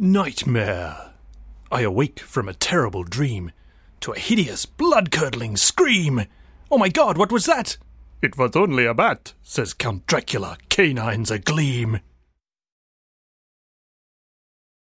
Nightmare. I awake from a terrible dream to a hideous, blood curdling scream. Oh my god, what was that? It was only a bat, says Count Dracula, canines agleam.